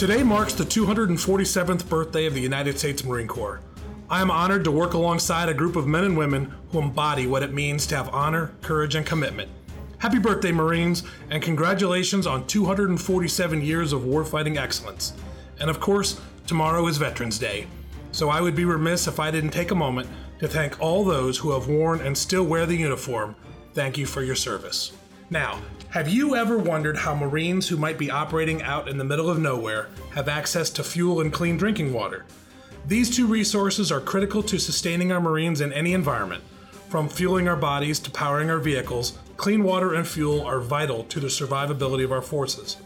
Today marks the 247th birthday of the United States Marine Corps. I am honored to work alongside a group of men and women who embody what it means to have honor, courage, and commitment. Happy birthday, Marines, and congratulations on 247 years of warfighting excellence. And of course, tomorrow is Veterans Day. So I would be remiss if I didn't take a moment to thank all those who have worn and still wear the uniform. Thank you for your service. Now, have you ever wondered how Marines who might be operating out in the middle of nowhere have access to fuel and clean drinking water? These two resources are critical to sustaining our Marines in any environment. From fueling our bodies to powering our vehicles, clean water and fuel are vital to the survivability of our forces.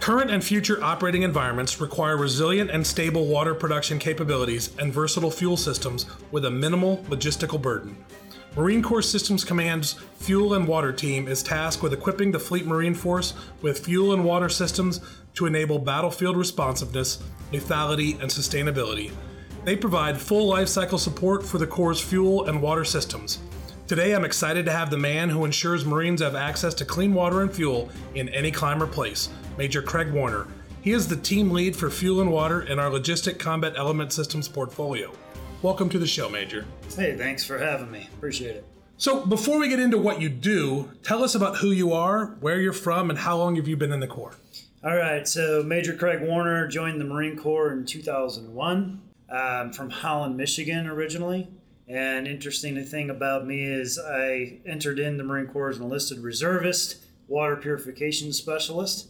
Current and future operating environments require resilient and stable water production capabilities and versatile fuel systems with a minimal logistical burden. Marine Corps Systems Command's Fuel and Water Team is tasked with equipping the Fleet Marine Force with fuel and water systems to enable battlefield responsiveness, lethality, and sustainability. They provide full lifecycle support for the Corps' fuel and water systems. Today, I'm excited to have the man who ensures Marines have access to clean water and fuel in any climate or place, Major Craig Warner. He is the team lead for fuel and water in our Logistic Combat Element Systems portfolio. Welcome to the show, Major. Hey, thanks for having me. Appreciate it. So, before we get into what you do, tell us about who you are, where you're from, and how long have you been in the Corps? All right, so Major Craig Warner joined the Marine Corps in 2001. I'm um, from Holland, Michigan originally. And interesting thing about me is I entered in the Marine Corps as an enlisted reservist, water purification specialist.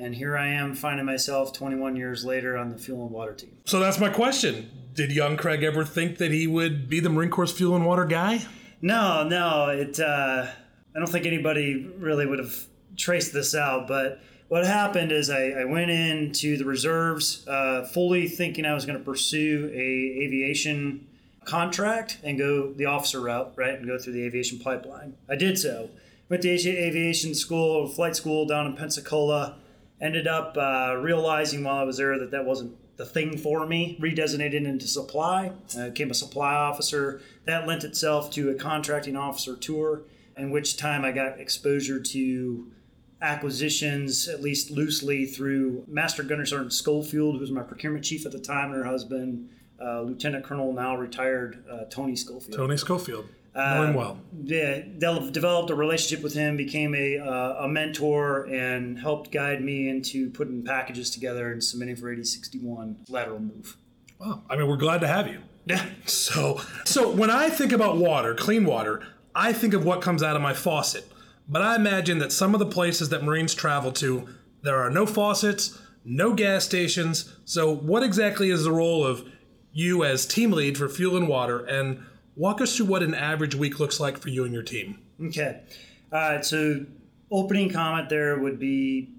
And here I am finding myself 21 years later on the fuel and water team. So that's my question. Did young Craig ever think that he would be the Marine Corps fuel and water guy? No, no. It. Uh, I don't think anybody really would have traced this out. But what happened is I, I went into the reserves uh, fully thinking I was going to pursue a aviation contract and go the officer route, right, and go through the aviation pipeline. I did so. Went to aviation school, flight school down in Pensacola ended up uh, realizing while I was there that that wasn't the thing for me. Redesignated into supply, uh, became a supply officer. That lent itself to a contracting officer tour, in which time I got exposure to acquisitions, at least loosely, through Master Gunner Sergeant Schofield, who was my procurement chief at the time, and her husband, uh, Lieutenant Colonel, now retired uh, Tony Schofield. Tony Schofield. Know him well. Yeah, developed a relationship with him, became a, uh, a mentor, and helped guide me into putting packages together and submitting for 8061 lateral move. Wow. I mean, we're glad to have you. Yeah. So, so when I think about water, clean water, I think of what comes out of my faucet. But I imagine that some of the places that Marines travel to, there are no faucets, no gas stations. So, what exactly is the role of you as team lead for fuel and water, and Walk us through what an average week looks like for you and your team. Okay. All right. So, opening comment there would be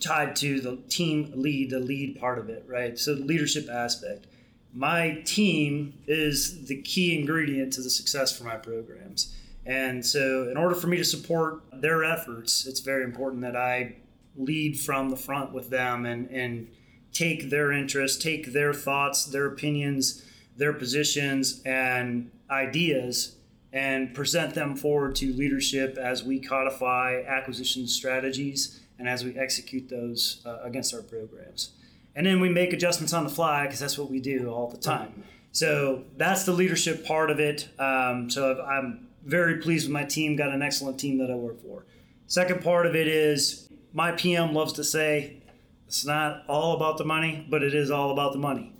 tied to the team lead, the lead part of it, right? So, the leadership aspect. My team is the key ingredient to the success for my programs. And so, in order for me to support their efforts, it's very important that I lead from the front with them and, and take their interests, take their thoughts, their opinions, their positions, and ideas and present them forward to leadership as we codify acquisition strategies and as we execute those uh, against our programs. And then we make adjustments on the fly because that's what we do all the time. So that's the leadership part of it. Um, so I'm very pleased with my team, got an excellent team that I work for. Second part of it is my PM loves to say it's not all about the money, but it is all about the money.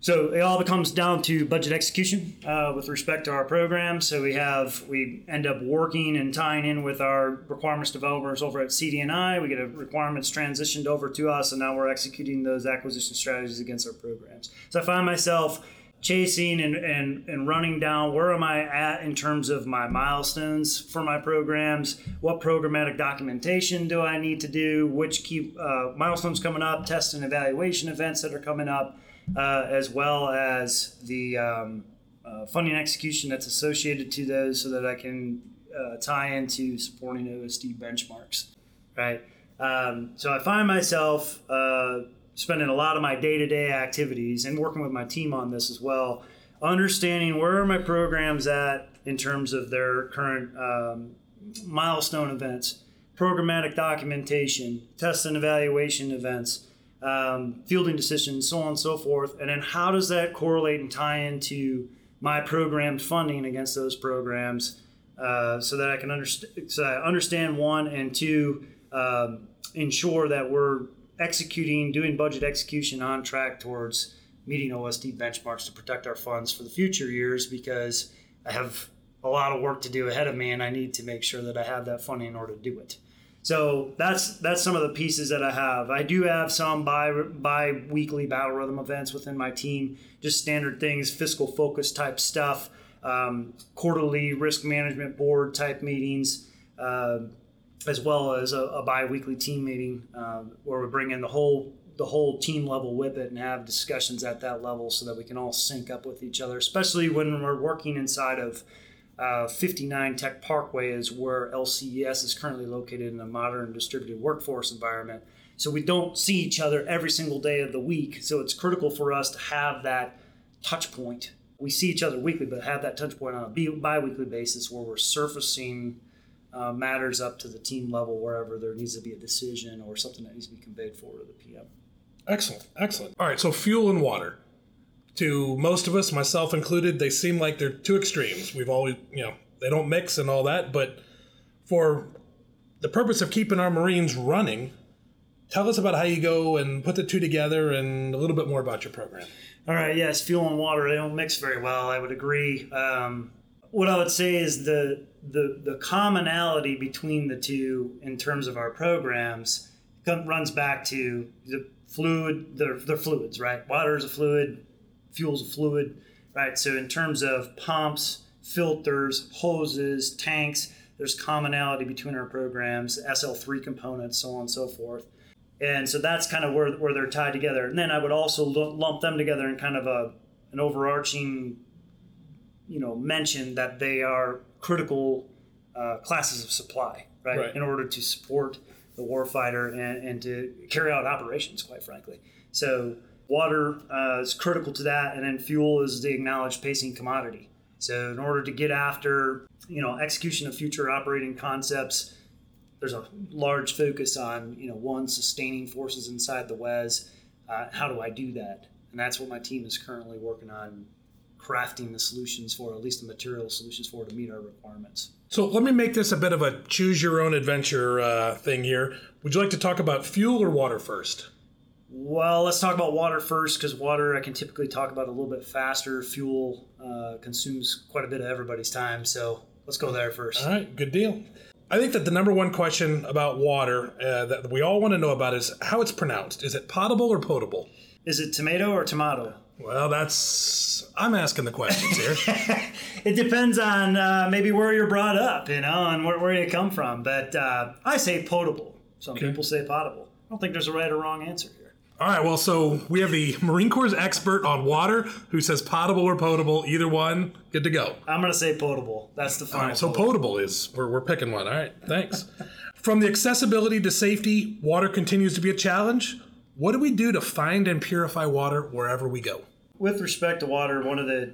So it all comes down to budget execution uh, with respect to our program. So we have we end up working and tying in with our requirements developers over at CD&I. We get a requirements transitioned over to us, and now we're executing those acquisition strategies against our programs. So I find myself chasing and, and, and running down where am I at in terms of my milestones for my programs? What programmatic documentation do I need to do? Which key uh, milestones coming up? Test and evaluation events that are coming up uh, as well as the um, uh, funding execution that's associated to those so that I can uh, tie into supporting OSD benchmarks, right? Um, so I find myself uh, spending a lot of my day-to-day activities and working with my team on this as well, understanding where are my programs at in terms of their current um, milestone events, programmatic documentation, test and evaluation events, um, fielding decisions, so on and so forth. And then how does that correlate and tie into my programmed funding against those programs uh, so that I can understand, so I understand one and two, um, ensure that we're executing, doing budget execution on track towards meeting OSD benchmarks to protect our funds for the future years because I have a lot of work to do ahead of me and I need to make sure that I have that funding in order to do it. So that's that's some of the pieces that I have. I do have some bi bi weekly battle rhythm events within my team, just standard things, fiscal focus type stuff, um, quarterly risk management board type meetings, uh, as well as a, a bi-weekly team meeting um, where we bring in the whole the whole team level with it and have discussions at that level so that we can all sync up with each other, especially when we're working inside of uh, 59 Tech Parkway is where LCES is currently located in a modern distributed workforce environment. So we don't see each other every single day of the week. So it's critical for us to have that touch point. We see each other weekly, but have that touch point on a bi weekly basis where we're surfacing uh, matters up to the team level wherever there needs to be a decision or something that needs to be conveyed forward to the PM. Excellent, excellent. All right, so fuel and water to most of us, myself included, they seem like they're two extremes. We've always, you know, they don't mix and all that, but for the purpose of keeping our Marines running, tell us about how you go and put the two together and a little bit more about your program. All right, yes, fuel and water, they don't mix very well, I would agree. Um, what I would say is the, the, the commonality between the two in terms of our programs runs back to the fluid, the, the fluids, right? Water is a fluid, fuel's a fluid, right? So in terms of pumps, filters, hoses, tanks, there's commonality between our programs, SL3 components, so on and so forth. And so that's kind of where, where they're tied together. And then I would also lump them together in kind of a an overarching, you know, mention that they are critical uh, classes of supply, right? right? In order to support the warfighter and, and to carry out operations, quite frankly. So Water uh, is critical to that, and then fuel is the acknowledged pacing commodity. So, in order to get after you know execution of future operating concepts, there's a large focus on you know one sustaining forces inside the WEZ. Uh, how do I do that? And that's what my team is currently working on, crafting the solutions for, at least the material solutions for, to meet our requirements. So let me make this a bit of a choose your own adventure uh, thing here. Would you like to talk about fuel or water first? Well, let's talk about water first because water I can typically talk about a little bit faster. Fuel uh, consumes quite a bit of everybody's time, so let's go there first. All right, good deal. I think that the number one question about water uh, that we all want to know about is how it's pronounced. Is it potable or potable? Is it tomato or tomato? Well, that's I'm asking the questions here. it depends on uh, maybe where you're brought up, you know, and where, where you come from. But uh, I say potable. Some okay. people say potable. I don't think there's a right or wrong answer here. All right, well, so we have the Marine Corps expert on water who says potable or potable, either one, good to go. I'm going to say potable. That's the final. All right, so potable is, we're, we're picking one. All right, thanks. From the accessibility to safety, water continues to be a challenge. What do we do to find and purify water wherever we go? With respect to water, one of the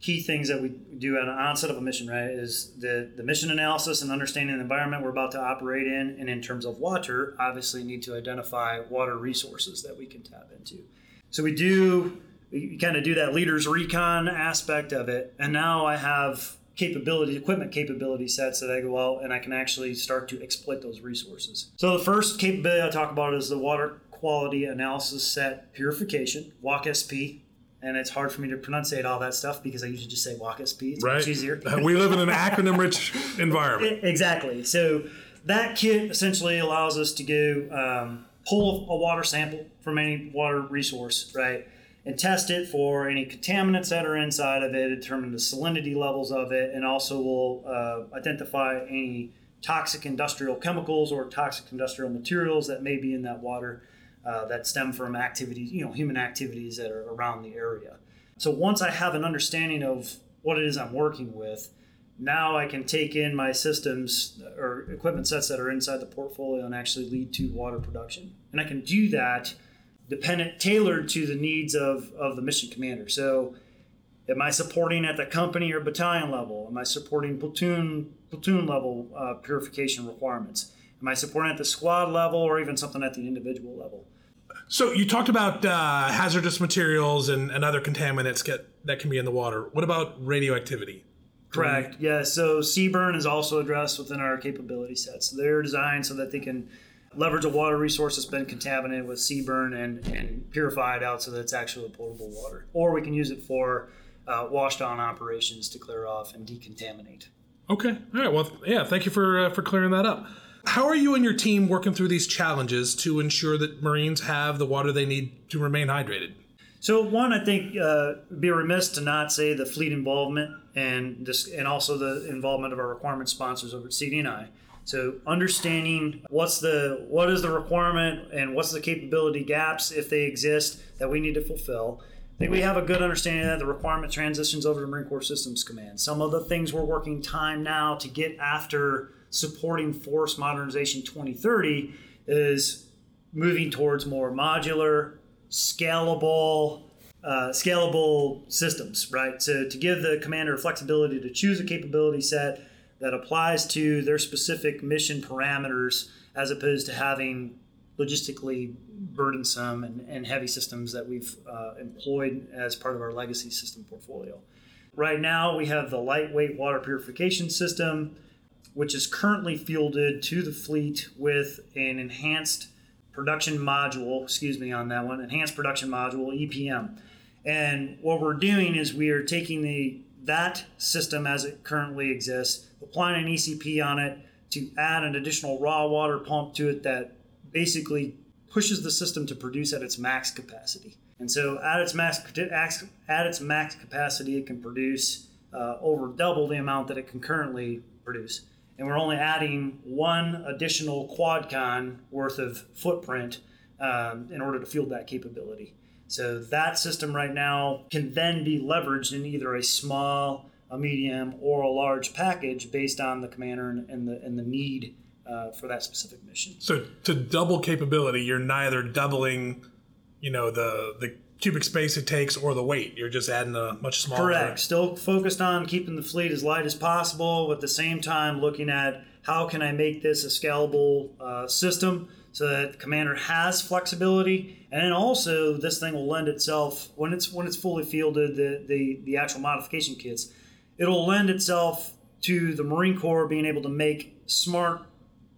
key things that we do at an onset of a mission, right, is the, the mission analysis and understanding the environment we're about to operate in. And in terms of water, obviously need to identify water resources that we can tap into. So we do, we kind of do that leaders recon aspect of it. And now I have capability, equipment capability sets that I go out and I can actually start to exploit those resources. So the first capability I talk about is the water quality analysis set purification, WALK SP and it's hard for me to pronunciate all that stuff because I usually just say walk SP. It's right. much easier. we live in an acronym-rich environment. Exactly. So that kit essentially allows us to go um, pull a water sample from any water resource, right, and test it for any contaminants that are inside of it, determine the salinity levels of it, and also will uh, identify any toxic industrial chemicals or toxic industrial materials that may be in that water uh, that stem from activities, you know, human activities that are around the area. So once I have an understanding of what it is I'm working with, now I can take in my systems or equipment sets that are inside the portfolio and actually lead to water production. And I can do that dependent, tailored to the needs of, of the mission commander. So am I supporting at the company or battalion level? Am I supporting platoon platoon level uh, purification requirements? Am I supporting at the squad level or even something at the individual level? So you talked about uh, hazardous materials and, and other contaminants get, that can be in the water. What about radioactivity? Correct. Yeah. So CBRN is also addressed within our capability set. So they're designed so that they can leverage a water resource that's been contaminated with CBRN and, and purify it out so that it's actually potable water. Or we can use it for uh, washed on operations to clear off and decontaminate. Okay. All right. Well, yeah. Thank you for uh, for clearing that up. How are you and your team working through these challenges to ensure that Marines have the water they need to remain hydrated? So one, I think, uh, be remiss to not say the fleet involvement and this, and also the involvement of our requirement sponsors over at CD&I. So understanding what's the what is the requirement and what's the capability gaps if they exist that we need to fulfill. I think we have a good understanding that the requirement transitions over to Marine Corps Systems Command. Some of the things we're working time now to get after supporting Force Modernization 2030 is moving towards more modular, scalable, uh, scalable systems, right? So to give the commander flexibility to choose a capability set that applies to their specific mission parameters, as opposed to having logistically burdensome and, and heavy systems that we've uh, employed as part of our legacy system portfolio. Right now, we have the lightweight water purification system which is currently fielded to the fleet with an enhanced production module, excuse me on that one, enhanced production module, EPM. And what we're doing is we are taking the that system as it currently exists, applying an ECP on it to add an additional raw water pump to it that basically pushes the system to produce at its max capacity. And so at its max at its max capacity, it can produce uh, over double the amount that it can currently produce and we're only adding one additional quadcon worth of footprint um, in order to field that capability. So that system right now can then be leveraged in either a small, a medium, or a large package based on the commander and, the and the need uh, for that specific mission. So to double capability, you're neither doubling, you know, the the cubic space it takes or the weight. You're just adding a much smaller. Correct. Still focused on keeping the fleet as light as possible, at the same time looking at how can I make this a scalable uh, system so that the commander has flexibility, and then also this thing will lend itself when it's when it's fully fielded the the, the actual modification kits, it'll lend itself to the Marine Corps being able to make smart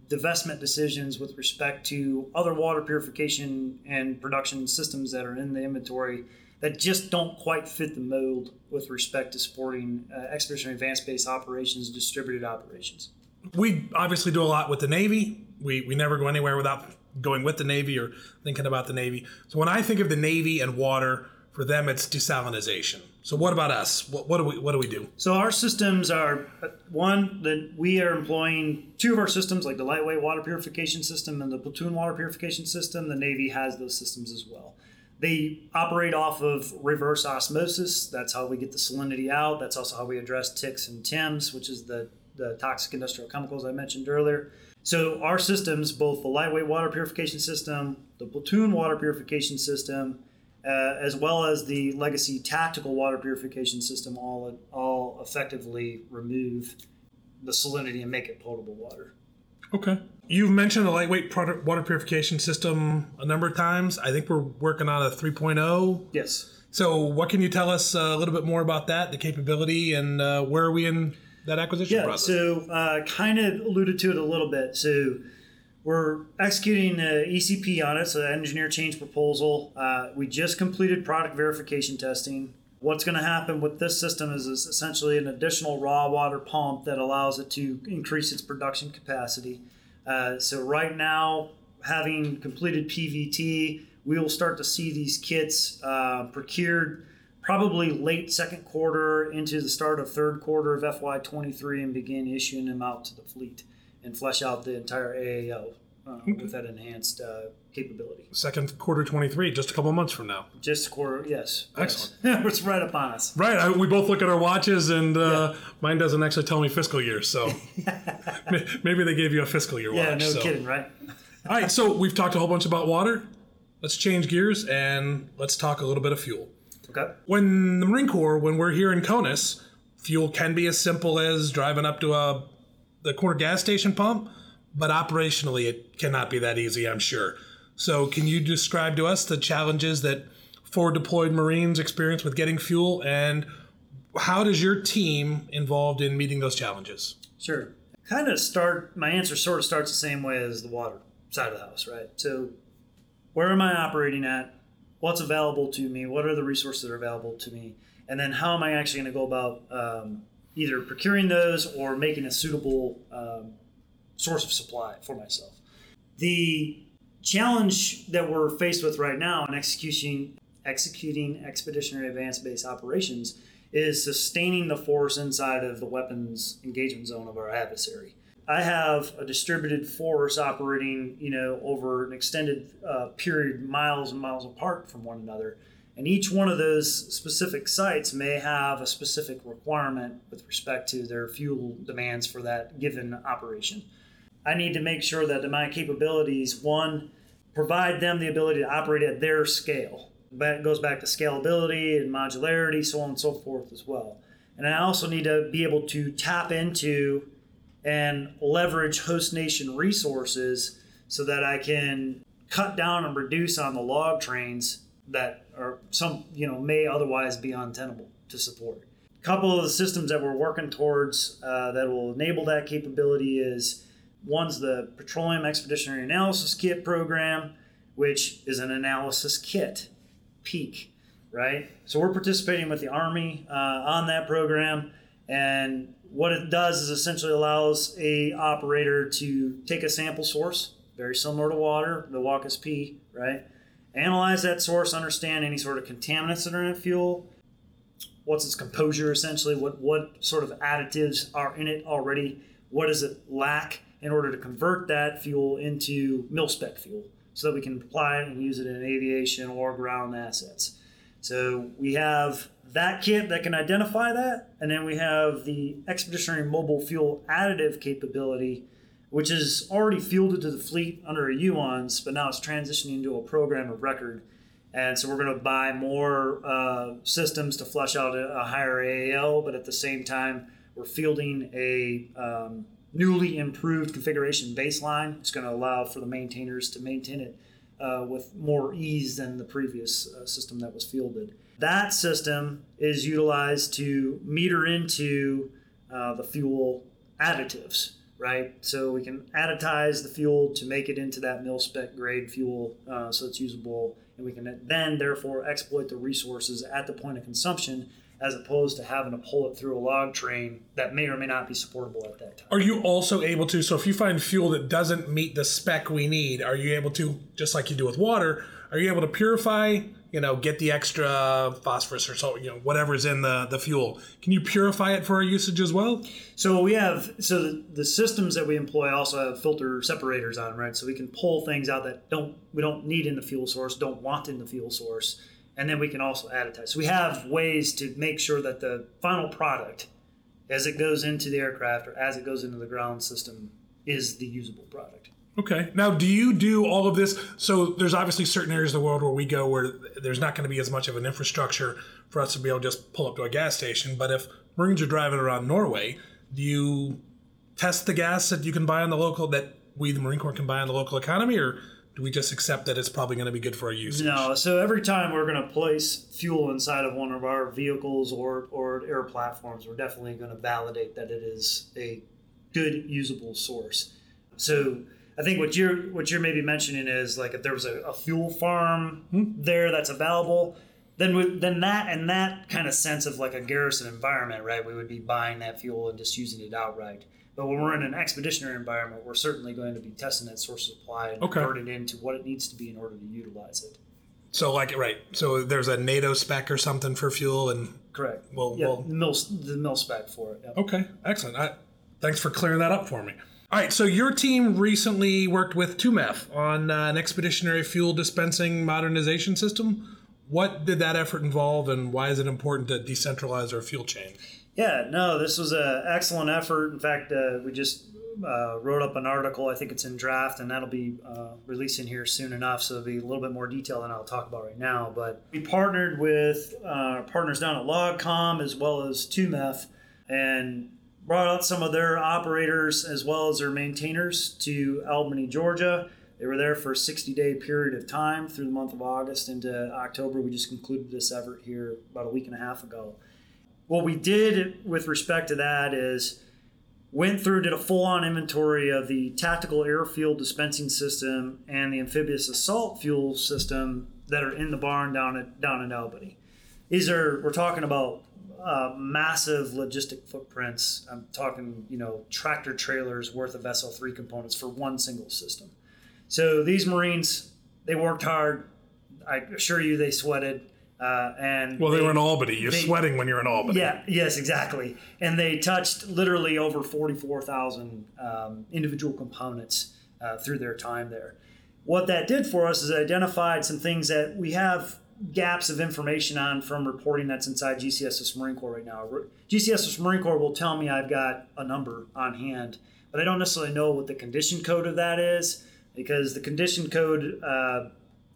divestment decisions with respect to other water purification and production systems that are in the inventory that just don't quite fit the mold with respect to supporting uh, expeditionary advanced base operations, distributed operations. We obviously do a lot with the Navy. We, we never go anywhere without going with the Navy or thinking about the Navy. So when I think of the Navy and water, for them it's desalinization. So what about us? What, what do we what do we do? So our systems are one that we are employing two of our systems, like the lightweight water purification system and the platoon water purification system. The Navy has those systems as well. They operate off of reverse osmosis. That's how we get the salinity out. That's also how we address TICs and TIMs, which is the, the toxic industrial chemicals I mentioned earlier. So our systems, both the lightweight water purification system, the platoon water purification system, uh, as well as the legacy tactical water purification system, all all effectively remove the salinity and make it potable water. Okay. You've mentioned the lightweight product water purification system a number of times. I think we're working on a 3.0. Yes. So, what can you tell us a little bit more about that, the capability, and uh, where are we in that acquisition yeah, process? So, uh, kind of alluded to it a little bit. So, we're executing the ECP on it, so the engineer change proposal. Uh, we just completed product verification testing. What's going to happen with this system is, is essentially an additional raw water pump that allows it to increase its production capacity. Uh, so right now, having completed PVT, we will start to see these kits uh, procured probably late second quarter into the start of third quarter of FY23 and begin issuing them out to the fleet and flesh out the entire AAL uh, okay. with that enhanced uh, capability. Second quarter 23, just a couple months from now. Just a quarter, yes. Excellent. Yes. it's right upon us. Right. I, we both look at our watches, and uh, yeah. mine doesn't actually tell me fiscal year, so maybe they gave you a fiscal year yeah, watch. Yeah, no so. kidding, right? All right, so we've talked a whole bunch about water. Let's change gears and let's talk a little bit of fuel. Okay. When the Marine Corps, when we're here in CONUS, fuel can be as simple as driving up to a the corner gas station pump, but operationally it cannot be that easy, I'm sure. So, can you describe to us the challenges that forward deployed Marines experience with getting fuel, and how does your team involved in meeting those challenges? Sure. Kind of start. My answer sort of starts the same way as the water side of the house, right? So, where am I operating at? What's available to me? What are the resources that are available to me? And then, how am I actually going to go about um, either procuring those or making a suitable um, source of supply for myself? The challenge that we're faced with right now in executing executing expeditionary advance base operations is sustaining the force inside of the weapons engagement zone of our adversary. I have a distributed force operating, you know, over an extended uh, period, miles and miles apart from one another, and each one of those specific sites may have a specific requirement with respect to their fuel demands for that given operation. I need to make sure that my capabilities, one, provide them the ability to operate at their scale. That goes back to scalability and modularity, so on and so forth as well. And I also need to be able to tap into and leverage host nation resources so that I can cut down and reduce on the log trains that are some you know may otherwise be untenable to support. A couple of the systems that we're working towards uh, that will enable that capability is One's the Petroleum Expeditionary Analysis Kit program, which is an analysis kit, PEAK, right? So we're participating with the Army uh, on that program, and what it does is essentially allows a operator to take a sample source, very similar to water, the WQAS-P, right? Analyze that source, understand any sort of contaminants that are in fuel, what's its composure essentially, what what sort of additives are in it already, what does it lack, in order to convert that fuel into mil spec fuel so that we can apply it and use it in aviation or ground assets. So we have that kit that can identify that, and then we have the expeditionary mobile fuel additive capability, which is already fielded to the fleet under a UONS, but now it's transitioning into a program of record. And so we're going to buy more uh, systems to flush out a, a, higher AAL, but at the same time, we're fielding a um, newly improved configuration baseline. It's going to allow for the maintainers to maintain it uh, with more ease than the previous uh, system that was fielded. That system is utilized to meter into uh, the fuel additives, right? So we can additize the fuel to make it into that mil spec grade fuel uh, so it's usable, and we can then therefore exploit the resources at the point of consumption as opposed to having to pull it through a log train that may or may not be supportable at that time. Are you also able to, so if you find fuel that doesn't meet the spec we need, are you able to, just like you do with water, are you able to purify, you know, get the extra phosphorus or so, you know, whatever's in the, the fuel? Can you purify it for our usage as well? So we have, so the, the systems that we employ also have filter separators on, right? So we can pull things out that don't, we don't need in the fuel source, don't want in the fuel source and then we can also additize. So we have ways to make sure that the final product, as it goes into the aircraft or as it goes into the ground system, is the usable product. Okay. Now, do you do all of this? So there's obviously certain areas of the world where we go where there's not going to be as much of an infrastructure for us to be able to just pull up to a gas station. But if Marines are driving around Norway, do you test the gas that you can buy on the local that we the Marine Corps can buy on the local economy, or do we just accept that it's probably going to be good for our use? No. So every time we're going to place fuel inside of one of our vehicles or, or air platforms, we're definitely going to validate that it is a good usable source. So I think what you're what you're maybe mentioning is like if there was a, a fuel farm hmm. there that's available, then we, then that and that kind of sense of like a garrison environment, right? We would be buying that fuel and just using it outright. But when we're in an expeditionary environment, we're certainly going to be testing that source of supply and okay. convert it into what it needs to be in order to utilize it. So, like, right. So there's a NATO spec or something for fuel, and correct. Well, yeah, the mil the spec for it. Yep. Okay, excellent. I, thanks for clearing that up for me. All right, so your team recently worked with II MEF on uh, an expeditionary fuel dispensing modernization system. What did that effort involve, and why is it important to decentralize our fuel chain? Yeah, no, this was an excellent effort. In fact, uh, we just uh, wrote up an article. I think it's in draft, and that'll be uh, releasing here soon enough. So it'll be a little bit more detail than I'll talk about right now. But we partnered with uh, partners down at LogCom as well as II MEF and brought out some of their operators as well as their maintainers to Albany, Georgia. They were there for a 60 day period of time through the month of August into October. We just concluded this effort here about a week and a half ago. What we did with respect to that is went through, did a full on inventory of the tactical airfield dispensing system and the amphibious assault fuel system that are in the barn down at down in Albany. These are we're talking about uh, massive logistic footprints. I'm talking, you know, tractor trailers worth of SL3 components for one single system. So these Marines, they worked hard. I assure you, they sweated. Uh, and well, they, they, were in Albany. You're they, sweating when you're in Albany. Yeah. Yes. Exactly. And they touched literally over 44,000 um, individual components uh, through their time there. What that did for us is identified some things that we have gaps of information on from reporting that's inside GCSS Marine Corps right now. GCSS Marine Corps will tell me I've got a number on hand, but I don't necessarily know what the condition code of that is because the condition code, uh,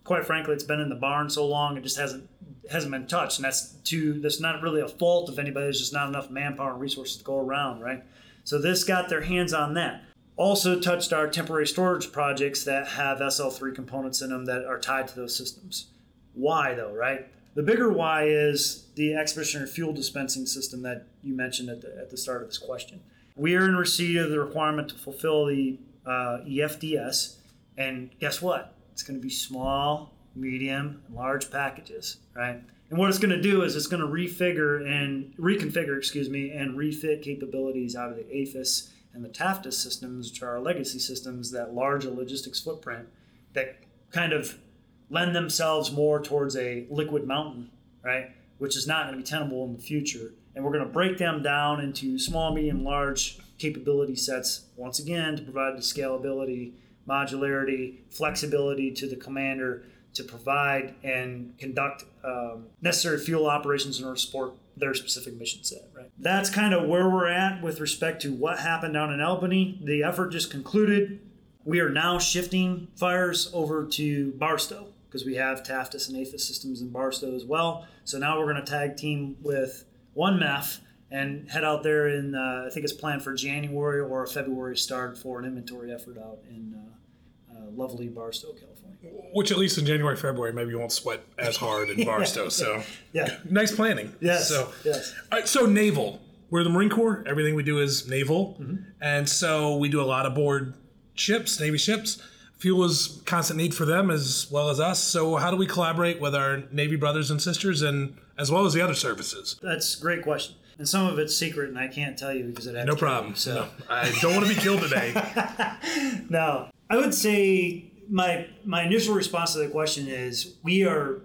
quite frankly, it's been in the barn so long it just hasn't hasn't been touched, and that's to that's not really a fault of anybody. There's just not enough manpower and resources to go around, right? So this got their hands on that. Also touched our temporary storage projects that have SL3 components in them that are tied to those systems. Why though, right? The bigger why is the expeditionary fuel dispensing system that you mentioned at the, at the start of this question. We are in receipt of the requirement to fulfill the uh, EFDS, and guess what? It's going to be small, medium, and large packages, right? And what it's going to do is it's going to refigure and reconfigure, excuse me, and refit capabilities out of the AFIS and the TAFTIS systems, which are our legacy systems that larger logistics footprint that kind of lend themselves more towards a liquid mountain, right? Which is not going to be tenable in the future. And we're going to break them down into small, medium, large capability sets once again to provide the scalability, modularity, flexibility to the commander to provide and conduct um, necessary fuel operations in order to support their specific mission set. Right. That's kind of where we're at with respect to what happened down in Albany. The effort just concluded. We are now shifting fires over to Barstow because we have TAFTIS and AFIS systems in Barstow as well. So now we're going to tag team with one MEF and head out there in, uh, I think it's planned for January or a February start for an inventory effort out in uh, uh, lovely Barstow, California. Which at least in January, February, maybe you won't sweat as hard in Barstow. yeah, so yeah, nice planning. Yes. So yes. All right. So naval. We're the Marine Corps. Everything we do is naval, mm-hmm. and so we do a lot of board ships, Navy ships fuel is constant need for them as well as us. So how do we collaborate with our Navy brothers and sisters and as well as the other services? That's a great question. And some of it's secret, and I can't tell you because it has no problem. So no, I don't want to be killed today. no, I would say my my initial response to the question is we are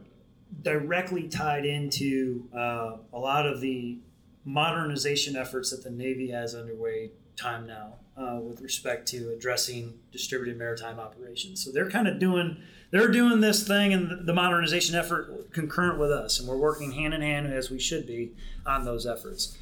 directly tied into uh, a lot of the modernization efforts that the Navy has underway time now uh, with respect to addressing distributed maritime operations. So they're kind of doing they're doing this thing and the modernization effort concurrent with us, and we're working hand in hand as we should be on those efforts.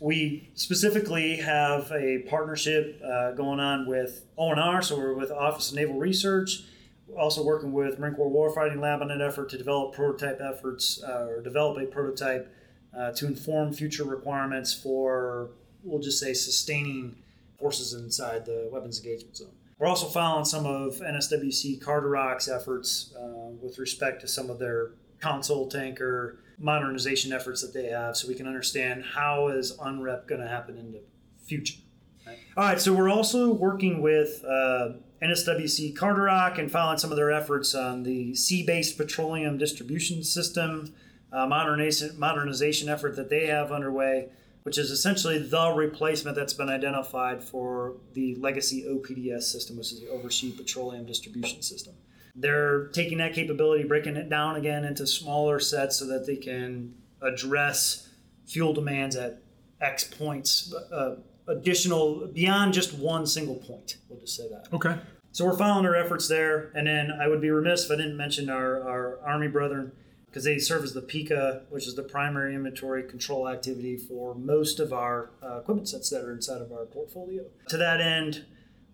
We specifically have a partnership uh, going on with ONR, so we're with Office of Naval Research. We're also working with Marine Corps Warfighting Lab on an effort to develop prototype efforts uh, or develop a prototype uh, to inform future requirements for, we'll just say, sustaining forces inside the weapons engagement zone. We're also following some of NSWC Carderock's efforts uh, with respect to some of their console tanker modernization efforts that they have so we can understand how is UNREP going to happen in the future. Right? All right, so we're also working with uh, NSWC Carderock and following some of their efforts on the sea-based petroleum distribution system uh, modernization, modernization effort that they have underway which is essentially the replacement that's been identified for the legacy OPDS system, which is the Oversea Petroleum Distribution System. They're taking that capability, breaking it down again into smaller sets so that they can address fuel demands at X points, uh, additional, beyond just one single point. We'll just say that. Okay. So we're following our efforts there. And then I would be remiss if I didn't mention our, our Army brethren because they serve as the PICA, which is the primary inventory control activity for most of our uh, equipment sets that are inside of our portfolio. To that end,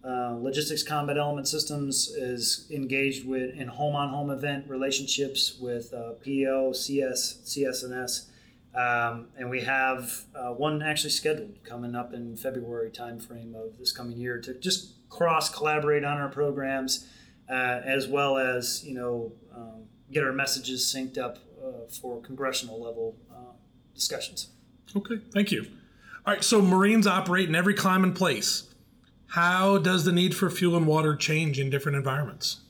uh, Logistics Combat Element Systems is engaged with in home-on-home event relationships with uh, PO, CS, CS&S, um, and we have uh, one actually scheduled coming up in February timeframe of this coming year to just cross collaborate on our programs uh, as well as you know um, get our messages synced up uh, for congressional level uh, discussions. Okay, thank you. All right, so Marines operate in every climate and place. How does the need for fuel and water change in different environments?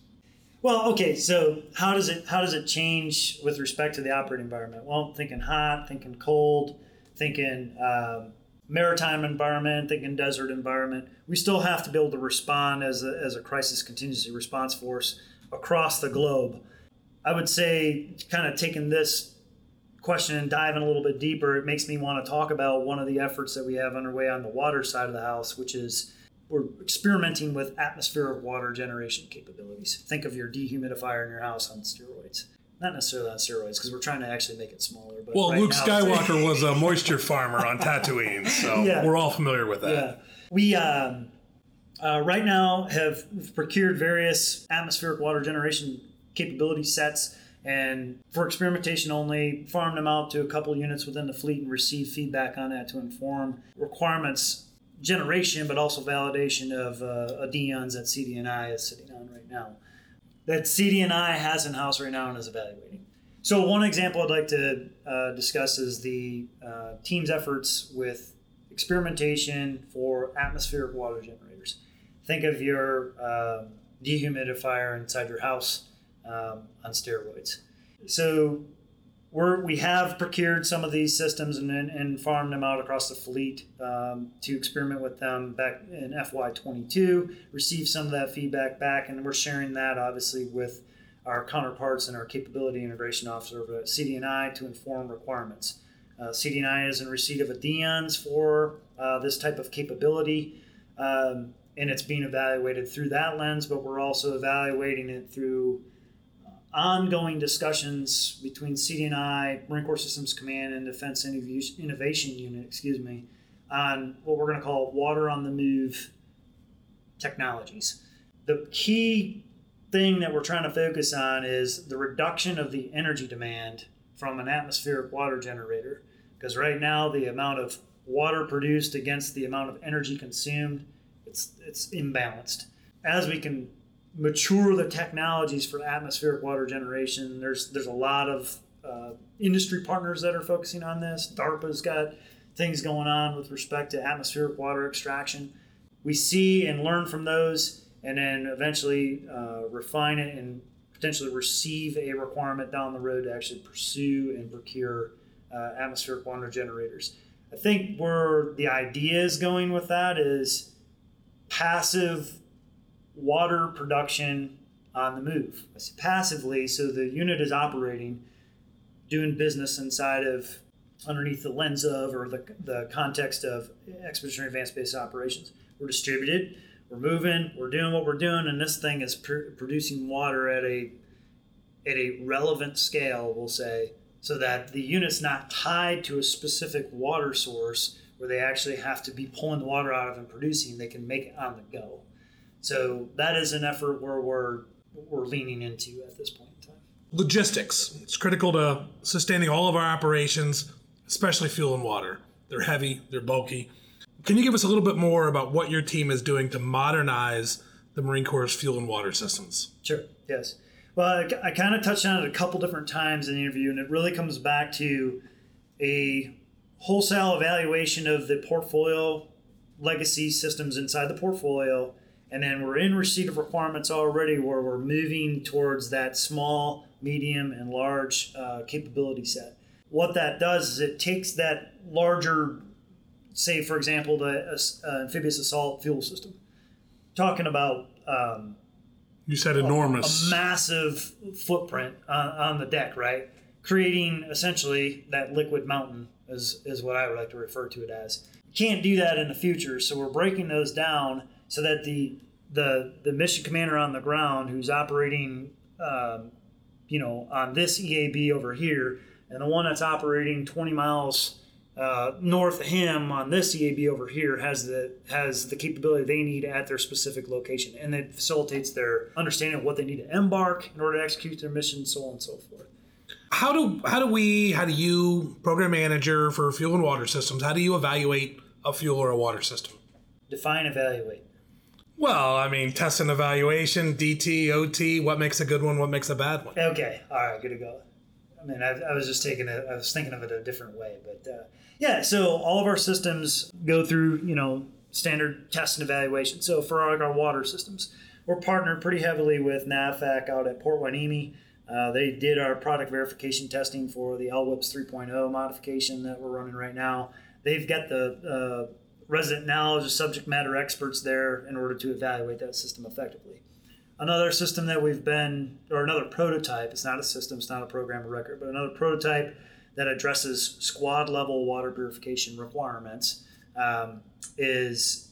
Well, okay, so how does it how does it change with respect to the operating environment? Well, thinking hot, thinking cold, thinking um, maritime environment, thinking desert environment. We still have to be able to respond as a, as a crisis contingency response force across the globe. I would say, kind of taking this question and diving a little bit deeper, it makes me want to talk about one of the efforts that we have underway on the water side of the house, which is we're experimenting with atmospheric water generation capabilities. Think of your dehumidifier in your house on steroids. Not necessarily on steroids because we're trying to actually make it smaller. But well, right Luke now- Skywalker was a moisture farmer on Tatooine, so Yeah. we're all familiar with that. Yeah, we um, uh, right now have procured various atmospheric water generation capability sets, and for experimentation only, farmed them out to a couple units within the fleet and receive feedback on that to inform requirements generation, but also validation of uh, a DEONS that CD&I is sitting on right now. That CD&I has in house right now and is evaluating. So one example I'd like to uh, discuss is the uh, team's efforts with experimentation for atmospheric water generators. Think of your um, dehumidifier inside your house um, on steroids. So we're, we have procured some of these systems and, and, and farmed them out across the fleet um, to experiment with them back in FY22, received some of that feedback back, and we're sharing that obviously with our counterparts and our capability integration officer over at CD&I to inform requirements. Uh, CD&I is in receipt of a DEONS for uh, this type of capability, um, and it's being evaluated through that lens, but we're also evaluating it through ongoing discussions between CD&I, Marine Corps Systems Command, and Defense Innovation Unit, excuse me, on what we're going to call water on the move technologies. The key thing that we're trying to focus on is the reduction of the energy demand from an atmospheric water generator. Because right now, the amount of water produced against the amount of energy consumed, it's, it's imbalanced. As we can mature the technologies for atmospheric water generation. There's there's a lot of uh, industry partners that are focusing on this. DARPA's got things going on with respect to atmospheric water extraction. We see and learn from those, and then eventually uh, refine it and potentially receive a requirement down the road to actually pursue and procure uh, atmospheric water generators. I think where the idea is going with that is passive water production on the move. Passively, so the unit is operating, doing business inside of, underneath the lens of, or the, the context of expeditionary advanced base operations. We're distributed, we're moving, we're doing what we're doing, and this thing is pr- producing water at a at a relevant scale, we'll say, so that the unit's not tied to a specific water source where they actually have to be pulling the water out of and producing. They can make it on the go. So that is an effort where we're we're leaning into at this point in time. Logistics. It's critical to sustaining all of our operations, especially fuel and water. They're heavy, they're bulky. Can you give us a little bit more about what your team is doing to modernize the Marine Corps' fuel and water systems? Sure. Yes. Well, I, I kind of touched on it a couple different times in the interview, and it really comes back to a wholesale evaluation of the portfolio legacy systems inside the portfolio and then we're in receipt of requirements already where we're moving towards that small medium and large uh, capability set what that does is it takes that larger say for example the uh, amphibious assault fuel system talking about um, You said enormous. a massive footprint on, on the deck, right? Creating essentially that liquid mountain is, is what I would like to refer to it as. Can't do that in the future, so we're breaking those down so that the the the mission commander on the ground who's operating, um, you know, on this EAB over here, and the one that's operating 20 miles uh, north of him on this EAB over here has the has the capability they need at their specific location, and it facilitates their understanding of what they need to embark in order to execute their mission, so on and so forth. How do how do we how do you program manager for fuel and water systems? How do you evaluate a fuel or a water system? Define, evaluate. Well, I mean, test and evaluation, DT, OT. What makes a good one? What makes a bad one? Okay, all right, good to go. I mean, I, I was just taking it. I was thinking of it a different way, but uh, yeah. So all of our systems go through, you know, standard test and evaluation. So for our, our water systems, we're partnered pretty heavily with NAVFAC out at Port Hueneme. Uh, they did our product verification testing for the LWIPS 3.0 modification that we're running right now. They've got the uh, resident knowledge of subject matter experts there in order to evaluate that system effectively. Another system that we've been, or another prototype, it's not a system, it's not a program of record, but another prototype that addresses squad level water purification requirements um, is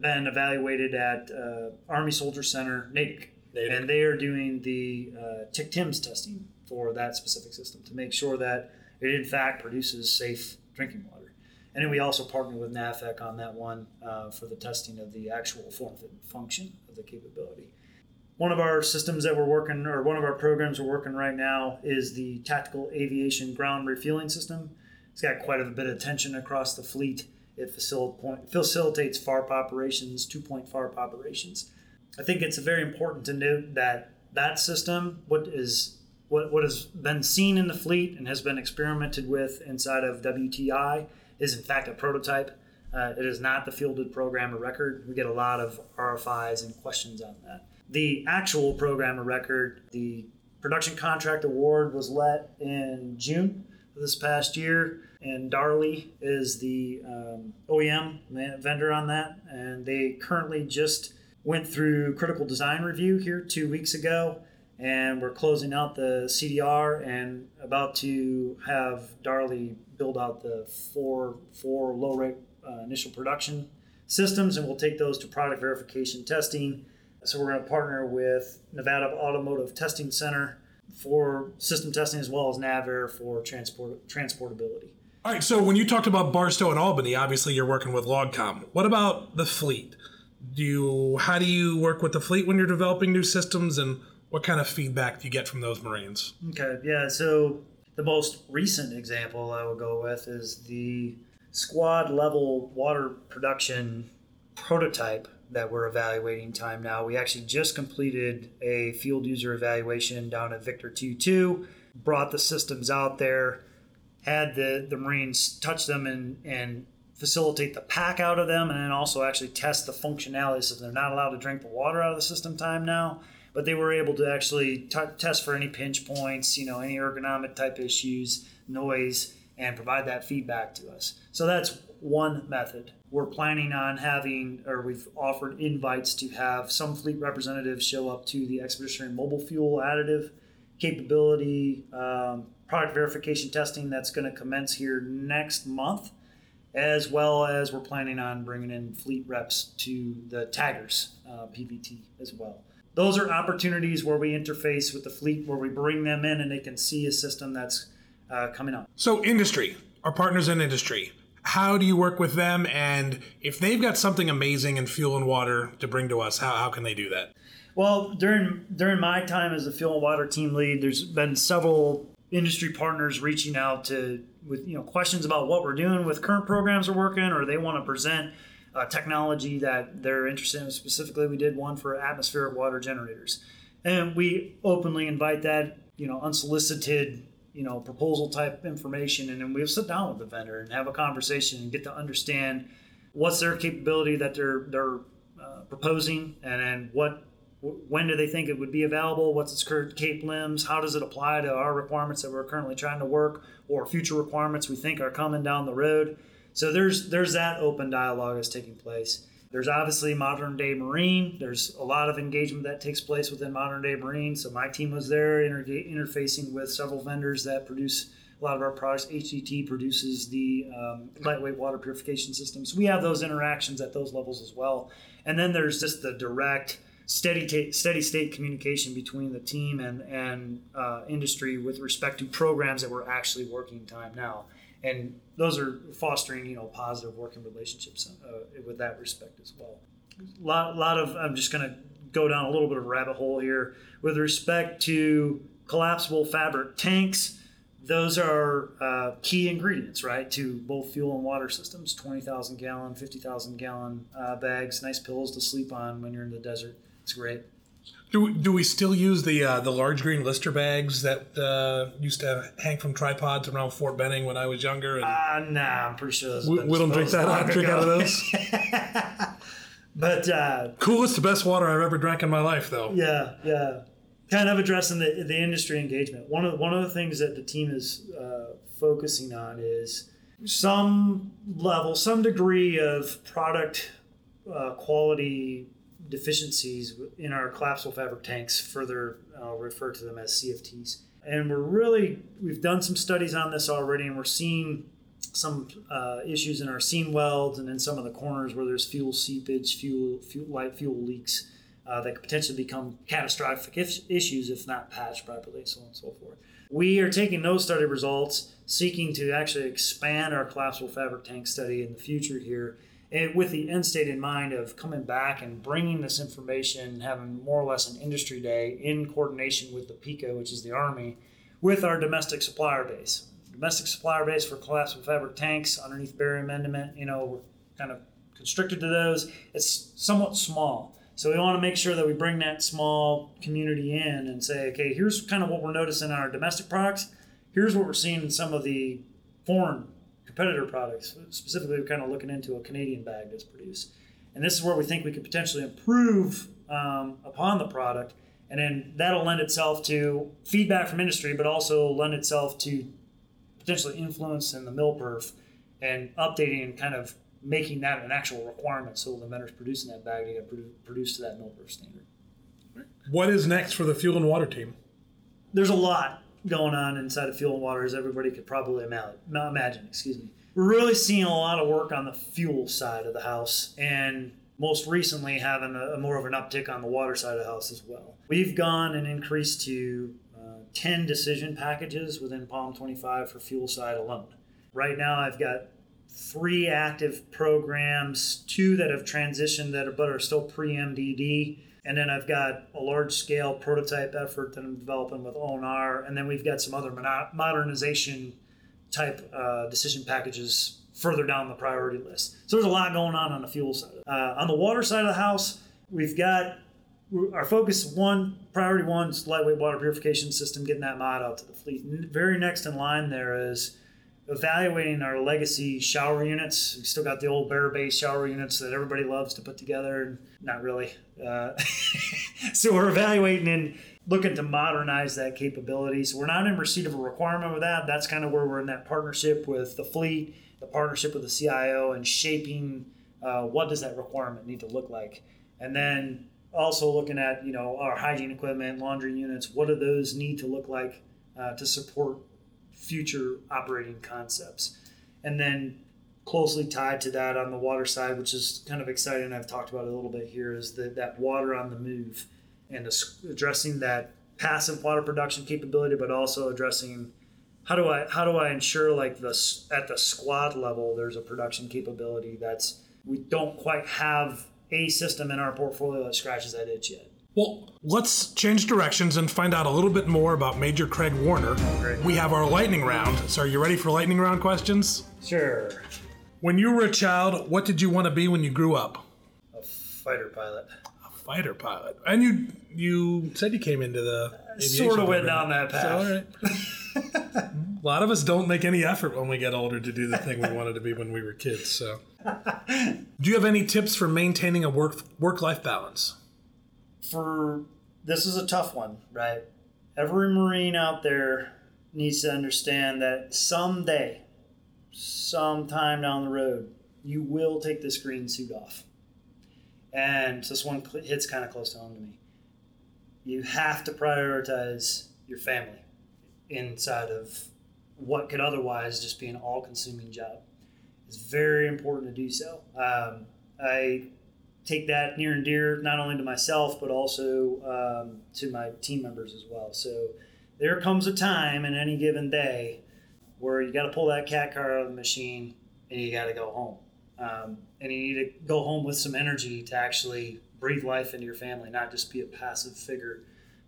been evaluated at uh, Army Soldier Center, Natick and they are doing the uh, TIC-TIMS testing for that specific system to make sure that it in fact produces safe drinking water. And then we also partnered with NAVFAC on that one uh, for the testing of the actual form fit function of the capability. One of our systems that we're working, or one of our programs we're working right now, is the Tactical Aviation Ground Refueling System. It's got quite a bit of attention across the fleet. It facilitates FARP operations, two point FARP operations. I think it's very important to note that that system, what is what, what has been seen in the fleet and has been experimented with inside of WTI, is in fact a prototype. Uh, it is not the fielded program of record. We get a lot of RFIs and questions on that. The actual program of record, the production contract award was let in June of this past year, and Darley is the um, OEM vendor on that, and they currently just went through critical design review here two weeks ago, and we're closing out the CDR and about to have Darley build out the four four low rate uh, initial production systems, and we'll take those to product verification testing. So we're going to partner with Nevada Automotive Testing Center for system testing as well as NAVAIR for transport transportability. All right. So when you talked about Barstow and Albany, obviously you're working with LogCom. What about the fleet? do you how do you work with the fleet when you're developing new systems and what kind of feedback do you get from those marines? Okay yeah so the most recent example i will go with is the squad level water production prototype that we're evaluating time now. We actually just completed a field user evaluation down at victor 2-2 brought the systems out there had the, the marines touch them and, and facilitate the pack out of them and then also actually test the functionality so they're not allowed to drink the water out of the system time now but they were able to actually t- test for any pinch points you know any ergonomic type issues noise and provide that feedback to us so that's one method we're planning on having or we've offered invites to have some fleet representatives show up to the expeditionary mobile fuel additive capability um, product verification testing that's going to commence here next month as well as we're planning on bringing in fleet reps to the TAGRS uh, PVT as well. Those are opportunities where we interface with the fleet, where we bring them in and they can see a system that's uh, coming up. So, industry, our partners in industry, how do you work with them? And if they've got something amazing in fuel and water to bring to us, how, how can they do that? Well, during during my time as the fuel and water team lead, there's been several industry partners reaching out to with you know questions about what we're doing with current programs we're working, or they want to present technology that they're interested in. Specifically, we did one for atmospheric water generators, and we openly invite that you know unsolicited you know proposal type information, and then we'll sit down with the vendor and have a conversation and get to understand what's their capability that they're they're uh, proposing, and then what when do they think it would be available? What's its current cape limbs? How does it apply to our requirements that we're currently trying to work, or future requirements we think are coming down the road? So there's there's that open dialogue that's taking place. There's obviously modern day marine. There's a lot of engagement that takes place within modern day marine. So my team was there inter- interfacing with several vendors that produce a lot of our products. HDT produces the um, lightweight water purification systems. We have those interactions at those levels as well. And then there's just the direct steady steady state communication between the team and and uh, industry with respect to programs that we're actually working time now, and those are fostering you know positive working relationships uh, with that respect as well. A lot, lot of I'm just going to go down a little bit of rabbit hole here with respect to collapsible fabric tanks those are uh, key ingredients, right, to both fuel and water systems. Twenty thousand gallon, fifty thousand gallon uh, bags, nice pillows to sleep on when you're in the desert. It's great. Do we, do we still use the uh, the large green Lister bags that uh, used to hang from tripods around Fort Benning when I was younger? And Uh, nah, I'm pretty sure those. we, we don't drink that out, drink out of those. But uh, Coolest, the best water I've ever drank in my life, though. Yeah, yeah. Kind of addressing the, the industry engagement. One of one of the things that the team is uh, focusing on is some level, some degree of product uh, quality deficiencies in our collapsible fabric tanks. Further, I'll refer to them as CFTs. And we're really we've done some studies on this already, and we're seeing some uh, issues in our seam welds and in some of the corners where there's fuel seepage, fuel, fuel light fuel leaks uh, that could potentially become catastrophic if, issues if not patched properly, so on and so forth. We are taking those study results, seeking to actually expand our collapsible fabric tank study in the future here, and with the end state in mind of coming back and bringing this information, having more or less an industry day in coordination with the PICO, which is the Army, with our domestic supplier base. Domestic supplier base for collapsible fabric tanks underneath Berry Amendment, you know, we're kind of constricted to those. It's somewhat small. So we want to make sure that we bring that small community in and say, okay, here's kind of what we're noticing in our domestic products. Here's what we're seeing in some of the foreign competitor products. Specifically, we're kind of looking into a Canadian bag that's produced. And this is where we think we could potentially improve um, upon the product. And then that'll lend itself to feedback from industry, but also lend itself to potentially influence in the mill perf and updating and kind of making that an actual requirement so the vendors producing that bag to get produced to that mill perf standard. What is next for the fuel and water team? There's a lot going on inside of fuel and water, as everybody could probably imagine. Excuse me. We're really seeing a lot of work on the fuel side of the house, and most recently having a, a more of an uptick on the water side of the house as well. We've gone and increased to uh, 10 decision packages within POM 25 for fuel side alone. Right now, I've got three active programs, two that have transitioned that are, but are still pre MDD. And then I've got a large scale prototype effort that I'm developing with ONR. And then we've got some other modernization type uh, decision packages further down the priority list. So there's a lot going on on the fuel side. Uh, on the water side of the house, we've got our focus one priority one is lightweight water purification system, getting that mod out to the fleet. Very next in line there is evaluating our legacy shower units. We still got the old bare base shower units that everybody loves to put together. And not really. Uh, so we're evaluating and looking to modernize that capability. So we're not in receipt of a requirement with that. That's kind of where we're in that partnership with the fleet, the partnership with the CIO, and shaping uh, what does that requirement need to look like, and then also looking at you know our hygiene equipment, laundry units. What do those need to look like uh, to support future operating concepts, and then closely tied to that on the water side, which is kind of exciting. I've talked about it a little bit here. Is the, that water on the move and addressing that passive water production capability, but also addressing how do I how do I ensure like the at the squad level there's a production capability that's we don't quite have a system in our portfolio that scratches that itch yet. Well, let's change directions and find out a little bit more about Major Craig Warner. great. We have our lightning round. So, are you ready for lightning round questions? Sure. When you were a child, what did you want to be when you grew up? A fighter pilot. A fighter pilot. And you you said you came into the Sort of went down that path. So, all right. a lot of us don't make any effort when we get older to do the thing we wanted to be when we were kids. So, do you have any tips for maintaining a work work life balance? For this is a tough one, right? Every Marine out there needs to understand that someday, sometime down the road, you will take this green suit off. And this one hits kind of close to home to me. You have to prioritize your family inside of what could otherwise just be an all consuming job. It's very important to do so. Um, I take that near and dear not only to myself but also um, to my team members as well. So there comes a time in any given day where you got to pull that CAC card out of the machine and you got to go home. Um, and you need to go home with some energy to actually breathe life into your family, not just be a passive figure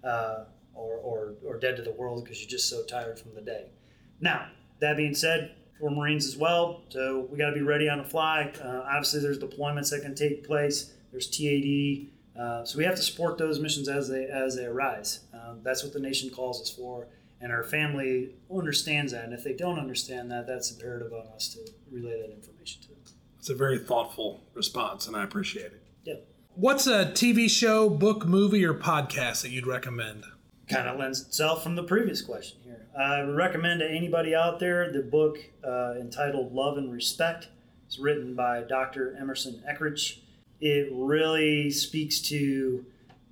uh, or, or, or dead to the world because you're just so tired from the day. Now, that being said, we're Marines as well, so we got to be ready on the fly. Uh, obviously, there's deployments that can take place. There's TAD, uh, so we have to support those missions as they as they arise. Um, that's what the nation calls us for, and our family understands that. And if they don't understand that, that's imperative on us to relay that information to them. It's a very thoughtful response, and I appreciate it. Yeah. What's a TV show, book, movie, or podcast that you'd recommend? Kind of lends itself from the previous question here. I recommend to anybody out there the book uh, entitled Love and Respect. It's written by Dr. Emerson Eggerichs. It really speaks to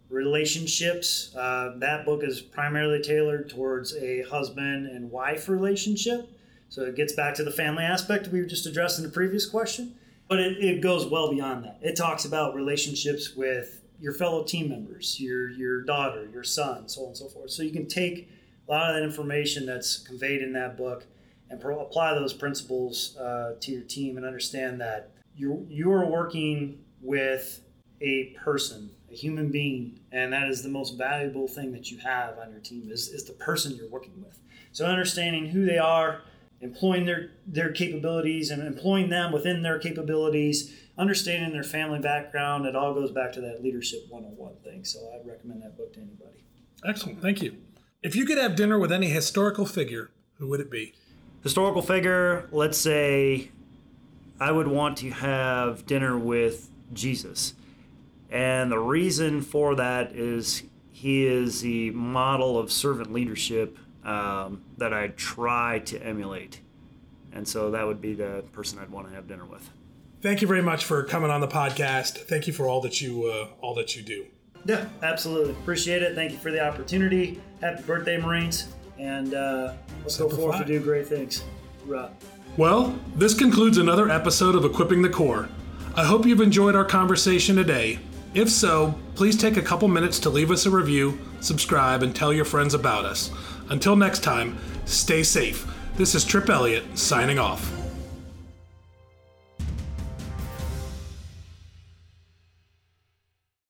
relationships. Uh, that book is primarily tailored towards a husband and wife relationship. So it gets back to the family aspect we just addressed in the previous question, but it, it goes well beyond that. It talks about relationships with your fellow team members, your your daughter, your son, so on and so forth. So you can take a lot of that information that's conveyed in that book and pro- apply those principles uh, to your team and understand that you you are working with a person, a human being, and that is the most valuable thing that you have on your team is, is the person you're working with. So understanding who they are, employing their their capabilities and employing them within their capabilities, understanding their family background, it all goes back to that leadership 101 thing. So I'd recommend that book to anybody. Excellent, thank you. If you could have dinner with any historical figure, who would it be? Historical figure, let's say I would want to have dinner with Jesus. And the reason for that is he is the model of servant leadership um, that I try to emulate. And so that would be the person I'd want to have dinner with. Thank you very much for coming on the podcast. Thank you for all that you uh, all that you do. Yeah, absolutely. Appreciate it. Thank you for the opportunity. Happy birthday, Marines. And uh, let's go forth to do great things. Right. Well, this concludes another episode of Equipping the Corps. I hope you've enjoyed our conversation today. If so, please take a couple minutes to leave us a review, subscribe, and tell your friends about us. Until next time, stay safe. This is Tripp Elliott signing off.